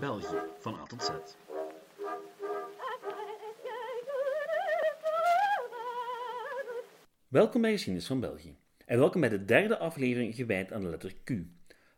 België van A tot Z. Welkom bij Geschiedenis van België en welkom bij de derde aflevering gewijd aan de letter Q.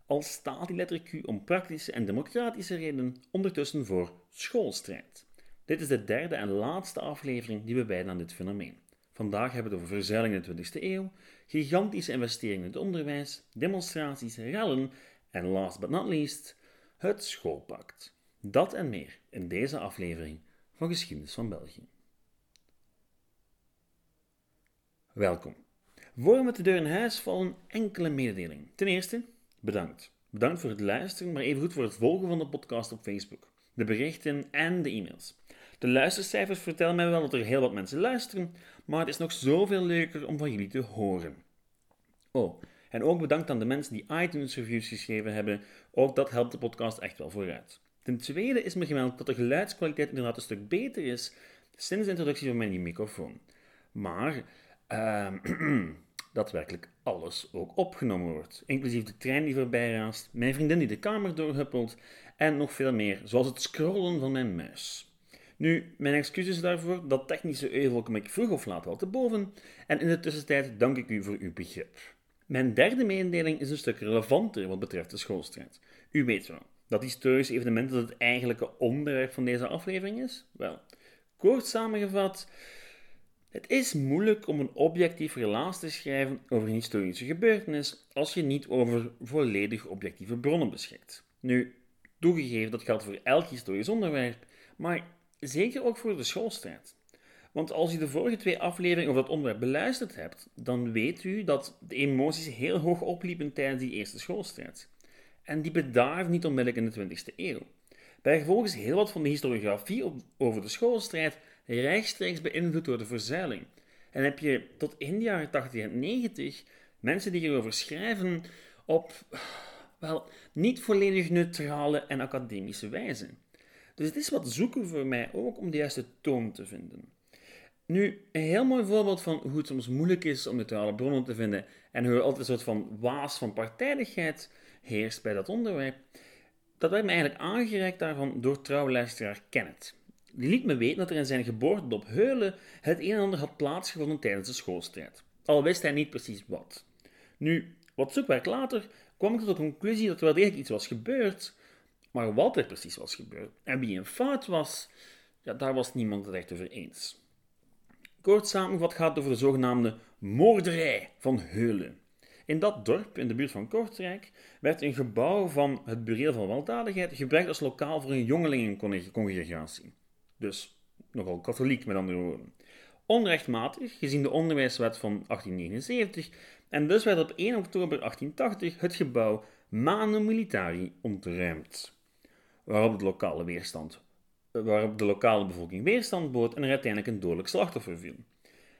Al staat die letter Q om praktische en democratische redenen ondertussen voor schoolstrijd. Dit is de derde en laatste aflevering die we wijden aan dit fenomeen. Vandaag hebben we het over verzuiling in de 20e eeuw, gigantische investeringen in het onderwijs, demonstraties, rellen en last but not least, het schoolpact. Dat en meer in deze aflevering van Geschiedenis van België. Welkom. Voor we met de deur in huis vallen, enkele mededelingen. Ten eerste, bedankt. Bedankt voor het luisteren, maar even goed voor het volgen van de podcast op Facebook, de berichten en de e-mails. De luistercijfers vertellen mij wel dat er heel wat mensen luisteren, maar het is nog zoveel leuker om van jullie te horen. Oh, en ook bedankt aan de mensen die iTunes reviews geschreven hebben. Ook dat helpt de podcast echt wel vooruit. Ten tweede is me gemeld dat de geluidskwaliteit inderdaad een stuk beter is sinds de introductie van mijn nieuwe microfoon. Maar uh, dat werkelijk alles ook opgenomen wordt. Inclusief de trein die voorbij raast, mijn vriendin die de kamer doorhuppelt en nog veel meer, zoals het scrollen van mijn muis. Nu, mijn excuses daarvoor, dat technische euvel kom ik vroeg of laat wel te boven, en in de tussentijd dank ik u voor uw begrip. Mijn derde mededeling is een stuk relevanter wat betreft de schoolstrijd. U weet wel, dat historisch evenement dat het eigenlijke onderwerp van deze aflevering is? Wel, kort samengevat, het is moeilijk om een objectief relaas te schrijven over een historische gebeurtenis als je niet over volledig objectieve bronnen beschikt. Nu, toegegeven dat geldt voor elk historisch onderwerp, maar zeker ook voor de schoolstrijd. Want als u de vorige twee afleveringen over dat onderwerp beluisterd hebt, dan weet u dat de emoties heel hoog opliepen tijdens die eerste schoolstrijd. En die bedaarden niet onmiddellijk in de 20e eeuw. Bijgevolg is heel wat van de historiografie over de schoolstrijd rechtstreeks beïnvloed door de verzuiling. En heb je tot in de jaren 80 en 90 mensen die hierover schrijven op, wel, niet volledig neutrale en academische wijze. Dus het is wat zoeken voor mij ook om de juiste toon te vinden. Nu, een heel mooi voorbeeld van hoe het soms moeilijk is om neutrale bronnen te vinden en hoe er altijd een soort van waas van partijdigheid heerst bij dat onderwerp, dat werd me eigenlijk aangereikt daarvan door trouwluisteraar Kenneth. Die liet me weten dat er in zijn geboortedorp Heulen het een en ander had plaatsgevonden tijdens de schoolstrijd. Al wist hij niet precies wat. Nu, wat zoekwerk later kwam ik tot de conclusie dat er wel degelijk iets was gebeurd, maar wat er precies was gebeurd en wie een fout was, ja, daar was niemand het echt over eens. Kort samengevat gaat het over de zogenaamde moorderij van Heulen. In dat dorp, in de buurt van Kortrijk, werd een gebouw van het Bureel van Weldadigheid gebruikt als lokaal voor een jongelingencongregatie. Dus nogal katholiek, met andere woorden. Onrechtmatig, gezien de onderwijswet van 1879, en dus werd op 1 oktober 1880 het gebouw Manu Militari ontruimd. Waarop de lokale weerstand waarop de lokale bevolking weerstand bood en er uiteindelijk een dodelijk slachtoffer viel.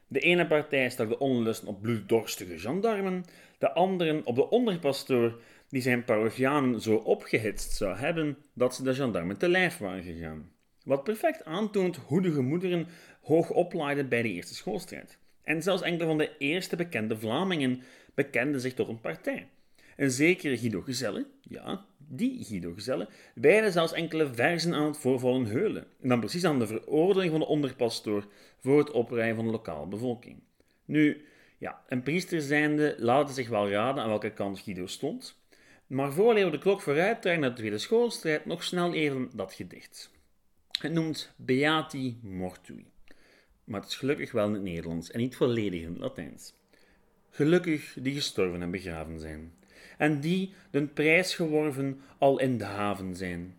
De ene partij stak de onlusten op bloeddorstige gendarmen, de andere op de onderpastoor die zijn parochianen zo opgehitst zou hebben dat ze de gendarmen te lijf waren gegaan. Wat perfect aantoont hoe de gemoederen hoog oplaaiden bij de eerste schoolstrijd. En zelfs enkele van de eerste bekende Vlamingen bekenden zich tot een partij. Een zekere Guido Gezelle, ja, die Guido Gezelle, wijde zelfs enkele versen aan het voorvallen Heulen. En dan precies aan de veroordeling van de onderpastoor voor het oprijden van de lokale bevolking. Nu, ja, een priester zijnde laat zich wel raden aan welke kant Guido stond. Maar voor de klok vooruit naar de Tweede Schoolstrijd, nog snel even dat gedicht. Het noemt Beati Mortui. Maar het is gelukkig wel in het Nederlands en niet volledig in het Latijns. Gelukkig die gestorven en begraven zijn en die, den prijs geworven, al in de haven zijn.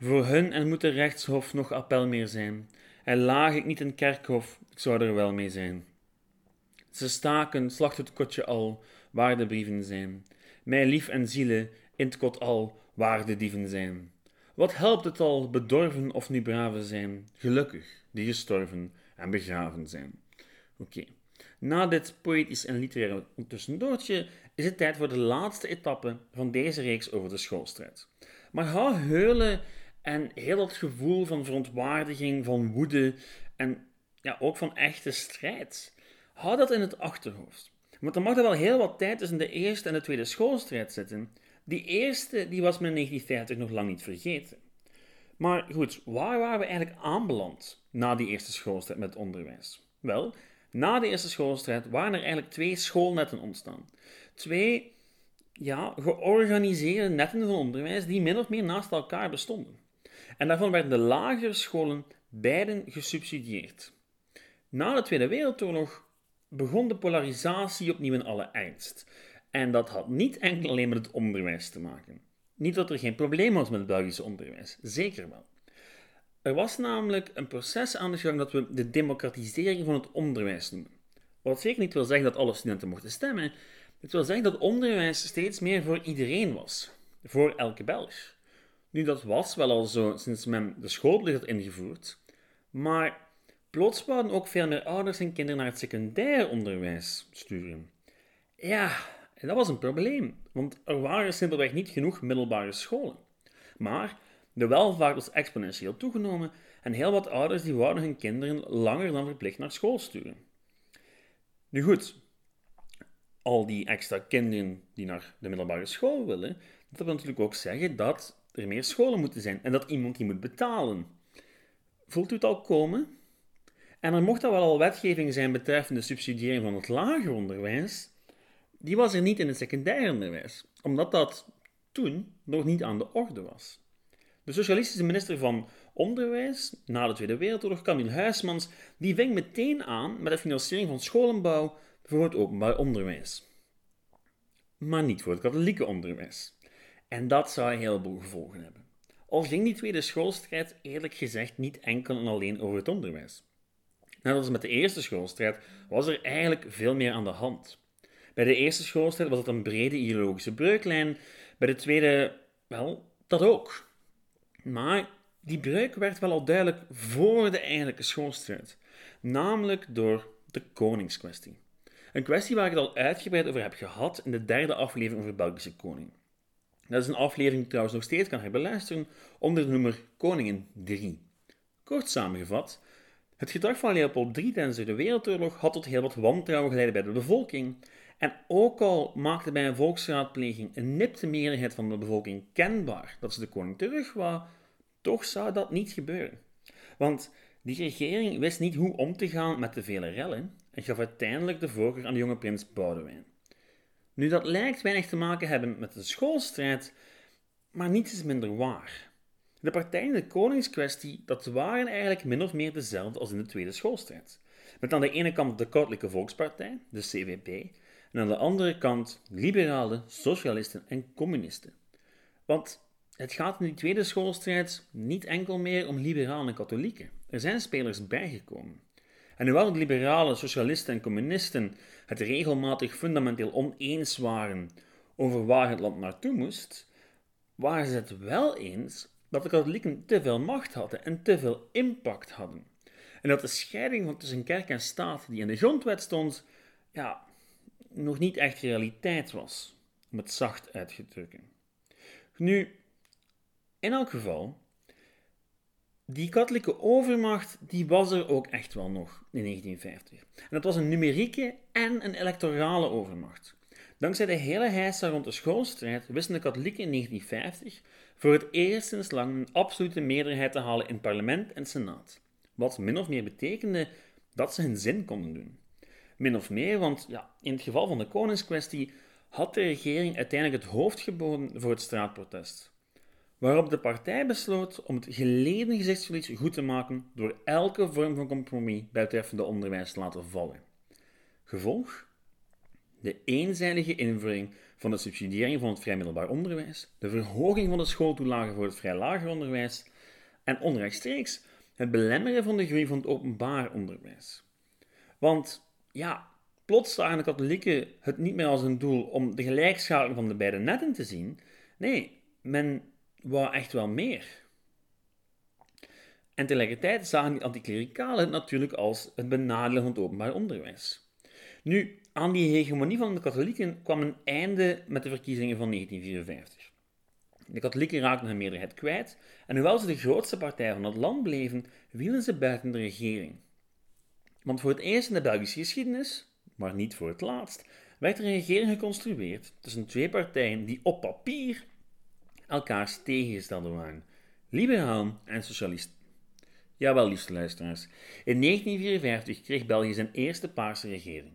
Voor hun en moet de rechtshof nog appel meer zijn, en laag ik niet in kerkhof, ik zou er wel mee zijn. Ze staken, slacht het kotje al, waar de brieven zijn, mij lief en ziele, in het kot al, waar de dieven zijn. Wat helpt het al, bedorven of nu braven zijn, gelukkig, die gestorven en begraven zijn. Oké. Na dit poëtisch en literair tussendoortje is het tijd voor de laatste etappe van deze reeks over de schoolstrijd. Maar hou heulen en heel dat gevoel van verontwaardiging, van woede en ja, ook van echte strijd. Hou dat in het achterhoofd. Want er mag er wel heel wat tijd tussen de eerste en de tweede schoolstrijd zitten. Die eerste die was men in 1950 nog lang niet vergeten. Maar goed, waar waren we eigenlijk aanbeland na die eerste schoolstrijd met onderwijs? Wel, na de eerste schoolstrijd waren er eigenlijk twee schoolnetten ontstaan. Twee ja, georganiseerde netten van onderwijs die min of meer naast elkaar bestonden. En daarvan werden de lagere scholen beiden gesubsidieerd. Na de Tweede Wereldoorlog begon de polarisatie opnieuw in alle ernst. En dat had niet enkel alleen met het onderwijs te maken. Niet dat er geen probleem was met het Belgische onderwijs, zeker wel. Er was namelijk een proces aan de gang dat we de democratisering van het onderwijs noemen. Wat zeker niet wil zeggen dat alle studenten mochten stemmen, het wil zeggen dat onderwijs steeds meer voor iedereen was, voor elke Belg. Nu, dat was wel al zo sinds men de schoolplicht had ingevoerd, maar plots waren ook veel meer ouders en kinderen naar het secundair onderwijs sturen. Ja, en dat was een probleem, want er waren simpelweg niet genoeg middelbare scholen. Maar de welvaart was exponentieel toegenomen en heel wat ouders die wouden hun kinderen langer dan verplicht naar school sturen. Nu goed, al die extra kinderen die naar de middelbare school willen, dat wil natuurlijk ook zeggen dat er meer scholen moeten zijn en dat iemand die moet betalen. Voelt u het al komen? En er mocht al wel al wetgeving zijn betreffende subsidiëring van het lager onderwijs, die was er niet in het secundair onderwijs, omdat dat toen nog niet aan de orde was. De socialistische minister van Onderwijs na de Tweede Wereldoorlog, Camille Huismans, die ving meteen aan met de financiering van scholenbouw voor het openbaar onderwijs. Maar niet voor het katholieke onderwijs. En dat zou een heleboel gevolgen hebben. Al ging die tweede schoolstrijd eerlijk gezegd niet enkel en alleen over het onderwijs. Net als met de eerste schoolstrijd was er eigenlijk veel meer aan de hand. Bij de eerste schoolstrijd was het een brede ideologische breuklijn, bij de tweede, wel, dat ook. Maar die breuk werd wel al duidelijk voor de eigenlijke schoolstrijd, namelijk door de koningskwestie. Een kwestie waar ik het al uitgebreid over heb gehad in de derde aflevering over Belgische koning. Dat is een aflevering die trouwens nog steeds kan herbeluisteren onder de nummer Koningen 3. Kort samengevat, het gedrag van Leopold III tijdens de Wereldoorlog had tot heel wat wantrouwen geleid bij de bevolking. En ook al maakte bij een volksraadpleging een nipte meerderheid van de bevolking kenbaar dat ze de koning terug wou, toch zou dat niet gebeuren. Want die regering wist niet hoe om te gaan met de vele rellen en gaf uiteindelijk de voorkeur aan de jonge prins Boudewijn. Nu, dat lijkt weinig te maken hebben met de schoolstrijd, maar niets is minder waar. De partijen in de koningskwestie, dat waren eigenlijk min of meer dezelfde als in de Tweede Schoolstrijd. Met aan de ene kant de Katholieke Volkspartij, de CVP, en aan de andere kant liberalen, socialisten en communisten. Want het gaat in die Tweede Schoolstrijd niet enkel meer om liberalen en katholieken. Er zijn spelers bijgekomen. En hoewel de liberalen, socialisten en communisten het regelmatig fundamenteel oneens waren over waar het land naartoe moest, waren ze het wel eens dat de katholieken te veel macht hadden en te veel impact hadden. En dat de scheiding van tussen kerk en staat die in de grondwet stond, ja, nog niet echt realiteit was, om het zacht uit te drukken. Nu, in elk geval, die katholieke overmacht die was er ook echt wel nog in 1950. En dat was een numerieke en een electorale overmacht. Dankzij de hele heisa rond de schoolstrijd wisten de katholieken in 1950 voor het eerst sinds lang een absolute meerderheid te halen in parlement en senaat. Wat min of meer betekende dat ze hun zin konden doen. Min of meer, want ja, in het geval van de koningskwestie had de regering uiteindelijk het hoofd geboden voor het straatprotest waarop de partij besloot om het geleden gezichtsverlies goed te maken door elke vorm van compromis betreffende onderwijs te laten vallen. Gevolg? De eenzijdige invoering van de subsidiëring van het vrij middelbaar onderwijs, de verhoging van de schooltoelagen voor het vrij lager onderwijs en onrechtstreeks het belemmeren van de groei van het openbaar onderwijs. Want ja, plots zagen de katholieken het niet meer als een doel om de gelijkschakeling van de beide netten te zien. Nee, men wou echt wel meer. En tegelijkertijd zagen die anticlericalen het natuurlijk als het benadelen van het openbaar onderwijs. Nu, aan die hegemonie van de katholieken kwam een einde met de verkiezingen van 1954. De katholieken raakten hun meerderheid kwijt en hoewel ze de grootste partij van het land bleven, wielen ze buiten de regering. Want voor het eerst in de Belgische geschiedenis, maar niet voor het laatst, werd er een regering geconstrueerd tussen twee partijen die op papier elkaars tegengestelde waren. liberalen en socialisten. Jawel, liefste luisteraars. In 1954 kreeg België zijn eerste paarse regering.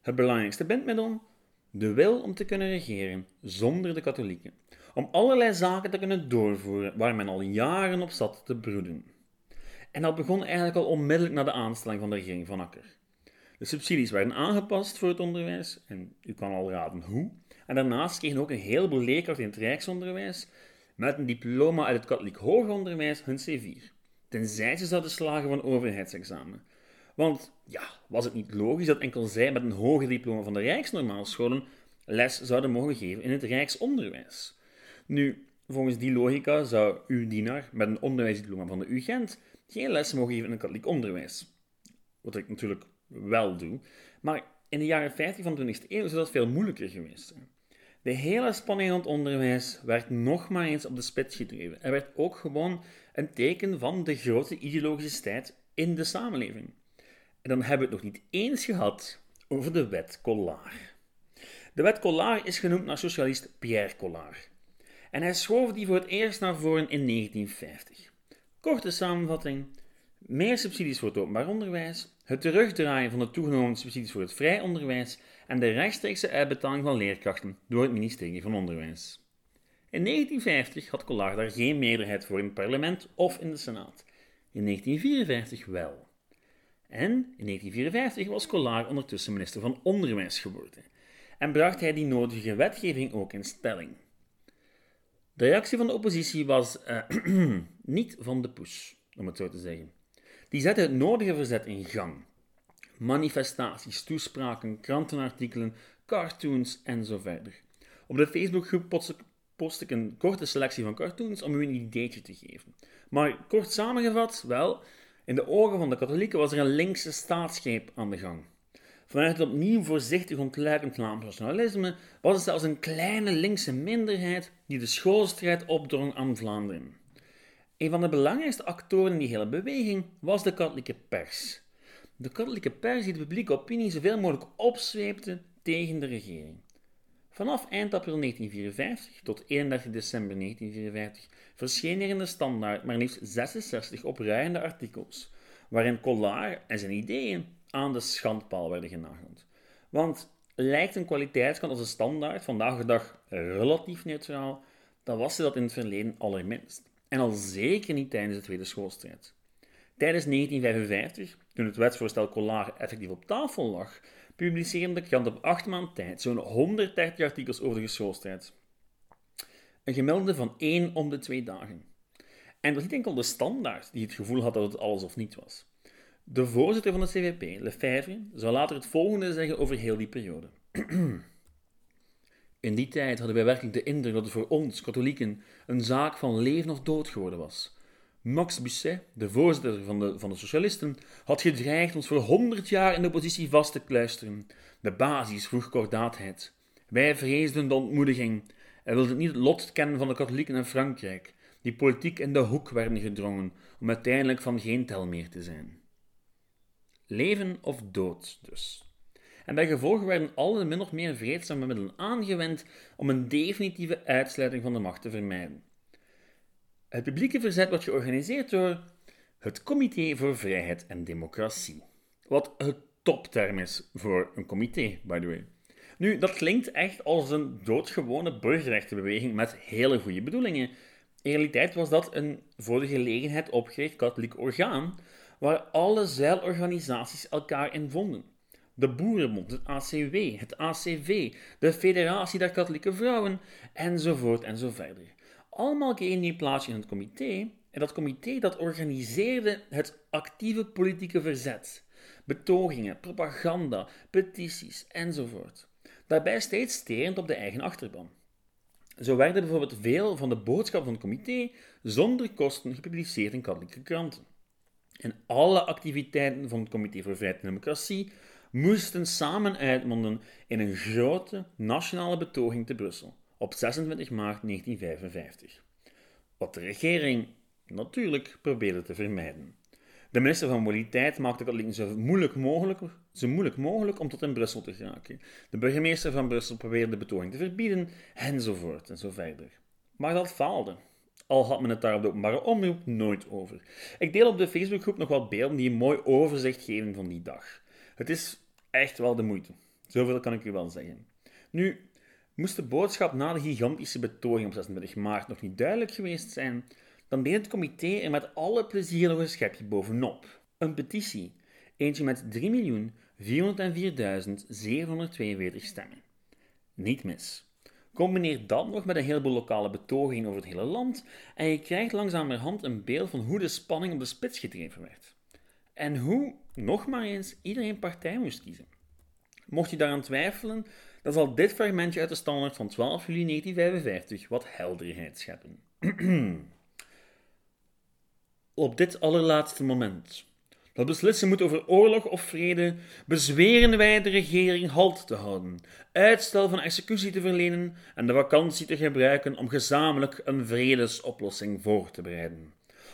Het belangrijkste bindmiddel? De wil om te kunnen regeren zonder de katholieken. Om allerlei zaken te kunnen doorvoeren waar men al jaren op zat te broeden. En dat begon eigenlijk al onmiddellijk na de aanstelling van de regering van Akker. De subsidies werden aangepast voor het onderwijs, en u kan al raden hoe. En daarnaast kregen ook een heleboel leerkrachten in het rijksonderwijs met een diploma uit het katholiek hoger onderwijs hun C4. Tenzij ze zouden slagen van overheidsexamen. Want ja, was het niet logisch dat enkel zij met een hoger diploma van de Rijksnormaalscholen les zouden mogen geven in het Rijksonderwijs? Nu, volgens die logica zou uw dienaar met een onderwijsdiploma van de UGent geen les mogen geven in het katholiek onderwijs. Wat ik natuurlijk wel doe. Maar in de jaren 50 van de 20e eeuw zou dat veel moeilijker geweest zijn. De hele spanning het onderwijs werd nog maar eens op de spits gedreven. Er werd ook gewoon een teken van de grote ideologische strijd in de samenleving. En dan hebben we het nog niet eens gehad over de wet Collard. De wet Collard is genoemd naar socialist Pierre Collard. En hij schoof die voor het eerst naar voren in 1950. Korte samenvatting: meer subsidies voor het openbaar onderwijs, het terugdraaien van de toegenomen subsidies voor het vrij onderwijs en de rechtstreekse uitbetaling van leerkrachten door het ministerie van Onderwijs. In 1950 had Collard daar geen meerderheid voor in het parlement of in de Senaat. In 1954 wel. En in 1954 was Collard ondertussen minister van Onderwijs geworden en bracht hij die nodige wetgeving ook in stelling. De reactie van de oppositie was uh, niet van de poes, om het zo te zeggen. Die zette het nodige verzet in gang. Manifestaties, toespraken, krantenartikelen, cartoons en zo verder. Op de Facebookgroep post ik een korte selectie van cartoons om u een ideetje te geven. Maar kort samengevat, wel, in de ogen van de katholieken was er een linkse staatsgreep aan de gang. Vanuit het opnieuw voorzichtig ontluikend Vlaams nationalisme was het zelfs een kleine linkse minderheid die de schoolstrijd opdrong aan Vlaanderen. Een van de belangrijkste actoren in die hele beweging was de katholieke pers. De katholieke pers die de publieke opinie zoveel mogelijk opzweepte tegen de regering. Vanaf eind april 1954 tot 31 december 1954 verschenen er in de standaard maar liefst 66 opruiende artikels, waarin Collard en zijn ideeën aan de schandpaal werden genageld. Want lijkt een kwaliteitskant als de standaard vandaag de dag relatief neutraal, dan was ze dat in het verleden allerminst. En al zeker niet tijdens de Tweede Schoolstrijd. Tijdens 1955, toen het wetsvoorstel Collard effectief op tafel lag, publiceerde de krant op acht maand tijd zo'n 130 artikels over de schoolstrijd. Een gemiddelde van één om de twee dagen. En dat niet enkel de standaard die het gevoel had dat het alles of niet was. De voorzitter van de CVP, Lefebvre, zou later het volgende zeggen over heel die periode. In die tijd hadden wij werkelijk de indruk dat het voor ons, katholieken, een zaak van leven of dood geworden was. Max Busset, de voorzitter van de, van de socialisten, had gedreigd ons voor honderd jaar in de oppositie vast te kluisteren. De basis vroeg kordaatheid. Wij vreesden de ontmoediging en wilden niet het lot kennen van de katholieken in Frankrijk, die politiek in de hoek werden gedrongen om uiteindelijk van geen tel meer te zijn. Leven of dood dus. En bij gevolg werden alle min of meer vreedzame middelen aangewend om een definitieve uitsluiting van de macht te vermijden. Het publieke verzet wordt georganiseerd door het Comité voor Vrijheid en Democratie. Wat het topterm is voor een comité, by the way. Nu, dat klinkt echt als een doodgewone burgerrechtenbeweging met hele goede bedoelingen. In realiteit was dat een voor de gelegenheid opgericht katholiek orgaan, waar alle zeilorganisaties elkaar in vonden. De Boerenbond, het ACW, het ACV, de Federatie der Katholieke Vrouwen, enzovoort en zo verder. Allemaal die plaats in het comité, en dat comité dat organiseerde het actieve politieke verzet. Betogingen, propaganda, petities enzovoort. Daarbij steeds sterend op de eigen achterban. Zo werden bijvoorbeeld veel van de boodschappen van het comité zonder kosten gepubliceerd in katholieke kranten. En alle activiteiten van het Comité voor Vrijheid en Democratie moesten samen uitmonden in een grote nationale betoging te Brussel op 26 maart 1955. Wat de regering natuurlijk probeerde te vermijden. De minister van Mobiliteit maakte het alleen zo moeilijk mogelijk, zo moeilijk mogelijk om tot in Brussel te geraken. De burgemeester van Brussel probeerde de betoging te verbieden, enzovoort en zo verder. Maar dat faalde. Al had men het daar op de openbare omroep nooit over. Ik deel op de Facebookgroep nog wat beelden die een mooi overzicht geven van die dag. Het is echt wel de moeite. Zoveel kan ik u wel zeggen. Nu, moest de boodschap na de gigantische betoging op 26 maart nog niet duidelijk geweest zijn, dan deed het comité er met alle plezier nog een schepje bovenop. Een petitie. Eentje met 3.404.742 stemmen. Niet mis. Combineer dat nog met een heleboel lokale betogingen over het hele land en je krijgt langzamerhand een beeld van hoe de spanning op de spits gedreven werd. En hoe, nog maar eens, iedereen partij moest kiezen. Mocht je daaraan twijfelen, dan zal dit fragmentje uit de standaard van 12 juli 1955 wat helderheid scheppen. Op dit allerlaatste moment dat beslissen moet over oorlog of vrede, bezweren wij de regering halt te houden, uitstel van executie te verlenen en de vakantie te gebruiken om gezamenlijk een vredesoplossing voor te bereiden.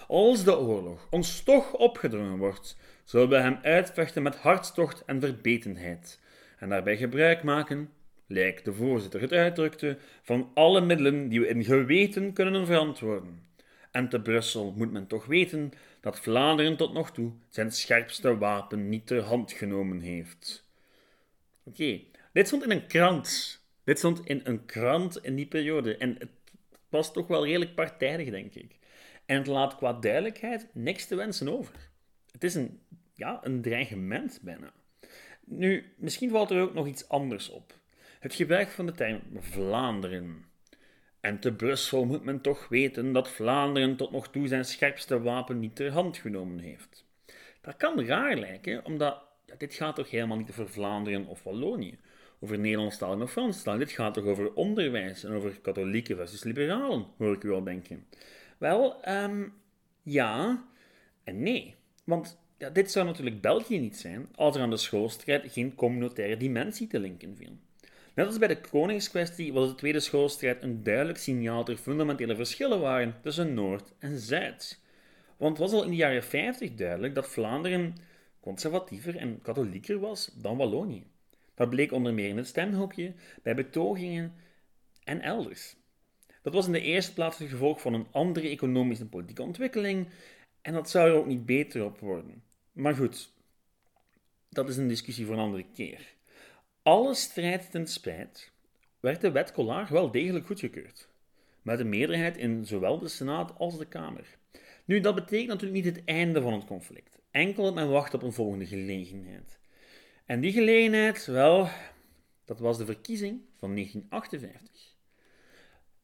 Als de oorlog ons toch opgedrongen wordt, zullen we hem uitvechten met hartstocht en verbetenheid, en daarbij gebruik maken, lijkt de voorzitter het uitdrukte, van alle middelen die we in geweten kunnen verantwoorden. En te Brussel moet men toch weten dat Vlaanderen tot nog toe zijn scherpste wapen niet ter hand genomen heeft. Oké, dit stond in een krant. Dit stond in een krant in die periode. En het was toch wel redelijk partijdig, denk ik. En het laat qua duidelijkheid niks te wensen over. Het is een, ja, een dreigement bijna. Nu, misschien valt er ook nog iets anders op. Het gebruik van de term Vlaanderen. En te Brussel moet men toch weten dat Vlaanderen tot nog toe zijn scherpste wapen niet ter hand genomen heeft. Dat kan raar lijken, omdat dit gaat toch helemaal niet over Vlaanderen of Wallonië, over Nederlandstalig of Franstalig. Dit gaat toch over onderwijs en over katholieken versus liberalen, hoor ik u al denken. Wel, um, ja en nee. Want dit zou natuurlijk België niet zijn als er aan de schoolstrijd geen communautaire dimensie te linken viel. Net als bij de koningskwestie was de tweede schoolstrijd een duidelijk signaal dat er fundamentele verschillen waren tussen Noord en Zuid. Want het was al in de jaren 50 duidelijk dat Vlaanderen conservatiever en katholieker was dan Wallonië. Dat bleek onder meer in het stemhokje, bij betogingen en elders. Dat was in de eerste plaats het gevolg van een andere economische en politieke ontwikkeling en dat zou er ook niet beter op worden. Maar goed, dat is een discussie voor een andere keer. Alle strijd ten spijt werd de wet Collard wel degelijk goedgekeurd, met een meerderheid in zowel de Senaat als de Kamer. Nu, dat betekent natuurlijk niet het einde van het conflict. Enkel dat men wacht op een volgende gelegenheid. En die gelegenheid, wel, dat was de verkiezing van 1958.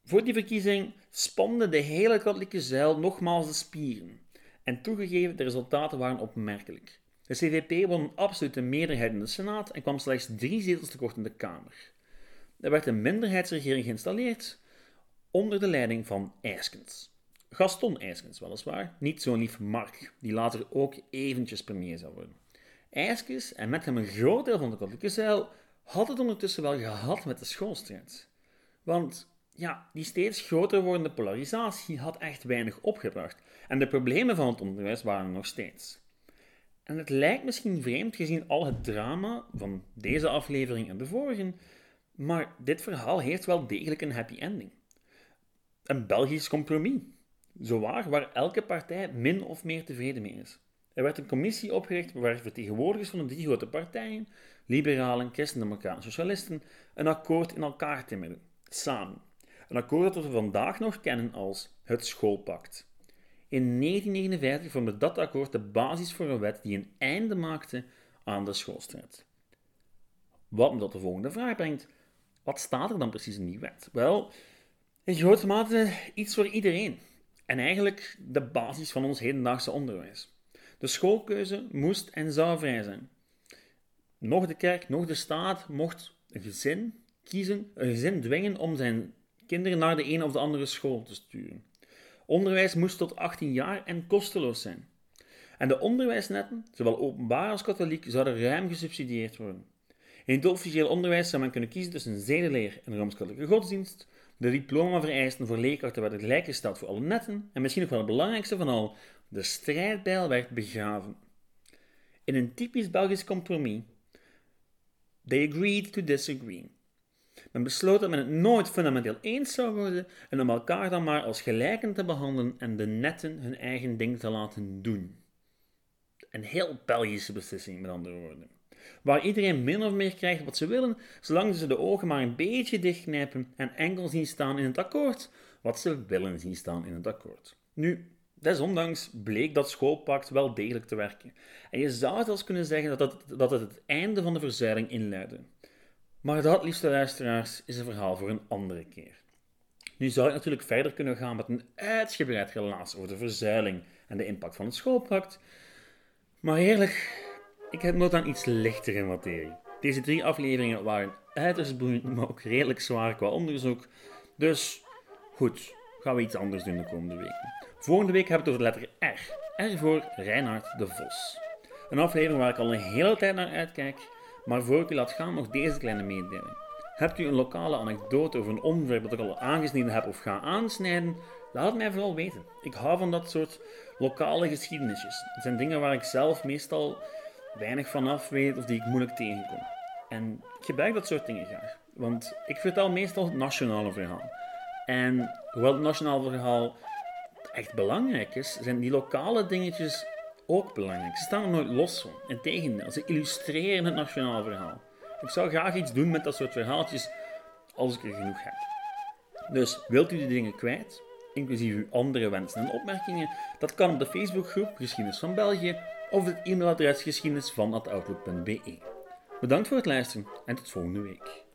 Voor die verkiezing spande de hele katholieke zuil nogmaals de spieren. En toegegeven, de resultaten waren opmerkelijk. De CVP won een absolute meerderheid in de Senaat en kwam slechts drie zetels tekort in de Kamer. Er werd een minderheidsregering geïnstalleerd onder de leiding van Eiskens. Gaston Eiskens, weliswaar, niet zo'n lief Mark, die later ook eventjes premier zou worden. Eiskens, en met hem een groot deel van de katholieke zeil, had het ondertussen wel gehad met de schoolstrijd. Want ja, die steeds groter wordende polarisatie had echt weinig opgebracht en de problemen van het onderwijs waren nog steeds. En het lijkt misschien vreemd gezien al het drama van deze aflevering en de vorige, maar dit verhaal heeft wel degelijk een happy ending. Een Belgisch compromis. Zowaar waar elke partij min of meer tevreden mee is. Er werd een commissie opgericht waar vertegenwoordigers van de drie grote partijen, liberalen, christendemocraten en socialisten, een akkoord in elkaar timmerden, samen. Een akkoord dat we vandaag nog kennen als het schoolpact. In 1959 vormde dat akkoord de basis voor een wet die een einde maakte aan de schoolstrijd. Wat me tot de volgende vraag brengt. Wat staat er dan precies in die wet? Wel, in grote mate iets voor iedereen. En eigenlijk de basis van ons hedendaagse onderwijs. De schoolkeuze moest en zou vrij zijn. Nog de kerk, nog de staat mocht een gezin kiezen, een gezin dwingen om zijn kinderen naar de een of de andere school te sturen. Onderwijs moest tot 18 jaar en kosteloos zijn. En de onderwijsnetten, zowel openbaar als katholiek, zouden ruim gesubsidieerd worden. In het officieel onderwijs zou men kunnen kiezen tussen zedeleer en rooms-katholieke godsdienst. De diploma-vereisten voor leerkrachten werden gelijkgesteld voor alle netten. En misschien nog wel het belangrijkste van al, de strijdbijl werd begraven. In een typisch Belgisch compromis. They agreed to disagree. Men besloot dat men het nooit fundamenteel eens zou worden en om elkaar dan maar als gelijken te behandelen en de netten hun eigen ding te laten doen. Een heel Belgische beslissing, met andere woorden. Waar iedereen min of meer krijgt wat ze willen, zolang ze de ogen maar een beetje dichtknijpen en enkel zien staan in het akkoord wat ze willen zien staan in het akkoord. Nu, desondanks bleek dat schoolpact wel degelijk te werken. En je zou als kunnen zeggen dat het, dat het het einde van de verzuiling inluidde. Maar dat, liefste luisteraars, is een verhaal voor een andere keer. Nu zou ik natuurlijk verder kunnen gaan met een uitgebreid relaas over de verzuiling en de impact van het schoolpact. Maar eerlijk, ik heb nood aan iets lichtere materie. Deze drie afleveringen waren uiterst boeiend, maar ook redelijk zwaar qua onderzoek. Dus goed, gaan we iets anders doen de komende weken. Volgende week heb ik het over de letter R. R voor Reinhard de Vos. Een aflevering waar ik al een hele tijd naar uitkijk, maar voor ik u laat gaan nog deze kleine mededeling. Hebt u een lokale anekdote over een onderwerp dat ik al aangesneden heb of ga aansnijden? Laat het mij vooral weten. Ik hou van dat soort lokale geschiedenisjes. Het zijn dingen waar ik zelf meestal weinig van af weet of die ik moeilijk tegenkom. En ik gebruik dat soort dingen graag. Want ik vertel meestal het nationale verhaal. En hoewel het nationale verhaal echt belangrijk is, zijn die lokale dingetjes ook belangrijk. Ze staan er nooit los van. Integendeel, ze illustreren het nationale verhaal. Ik zou graag iets doen met dat soort verhaaltjes als ik er genoeg heb. Dus wilt u die dingen kwijt, inclusief uw andere wensen en opmerkingen, dat kan op de Facebookgroep Geschiedenis van België of het e-mailadres geschiedenis Bedankt voor het luisteren en tot volgende week.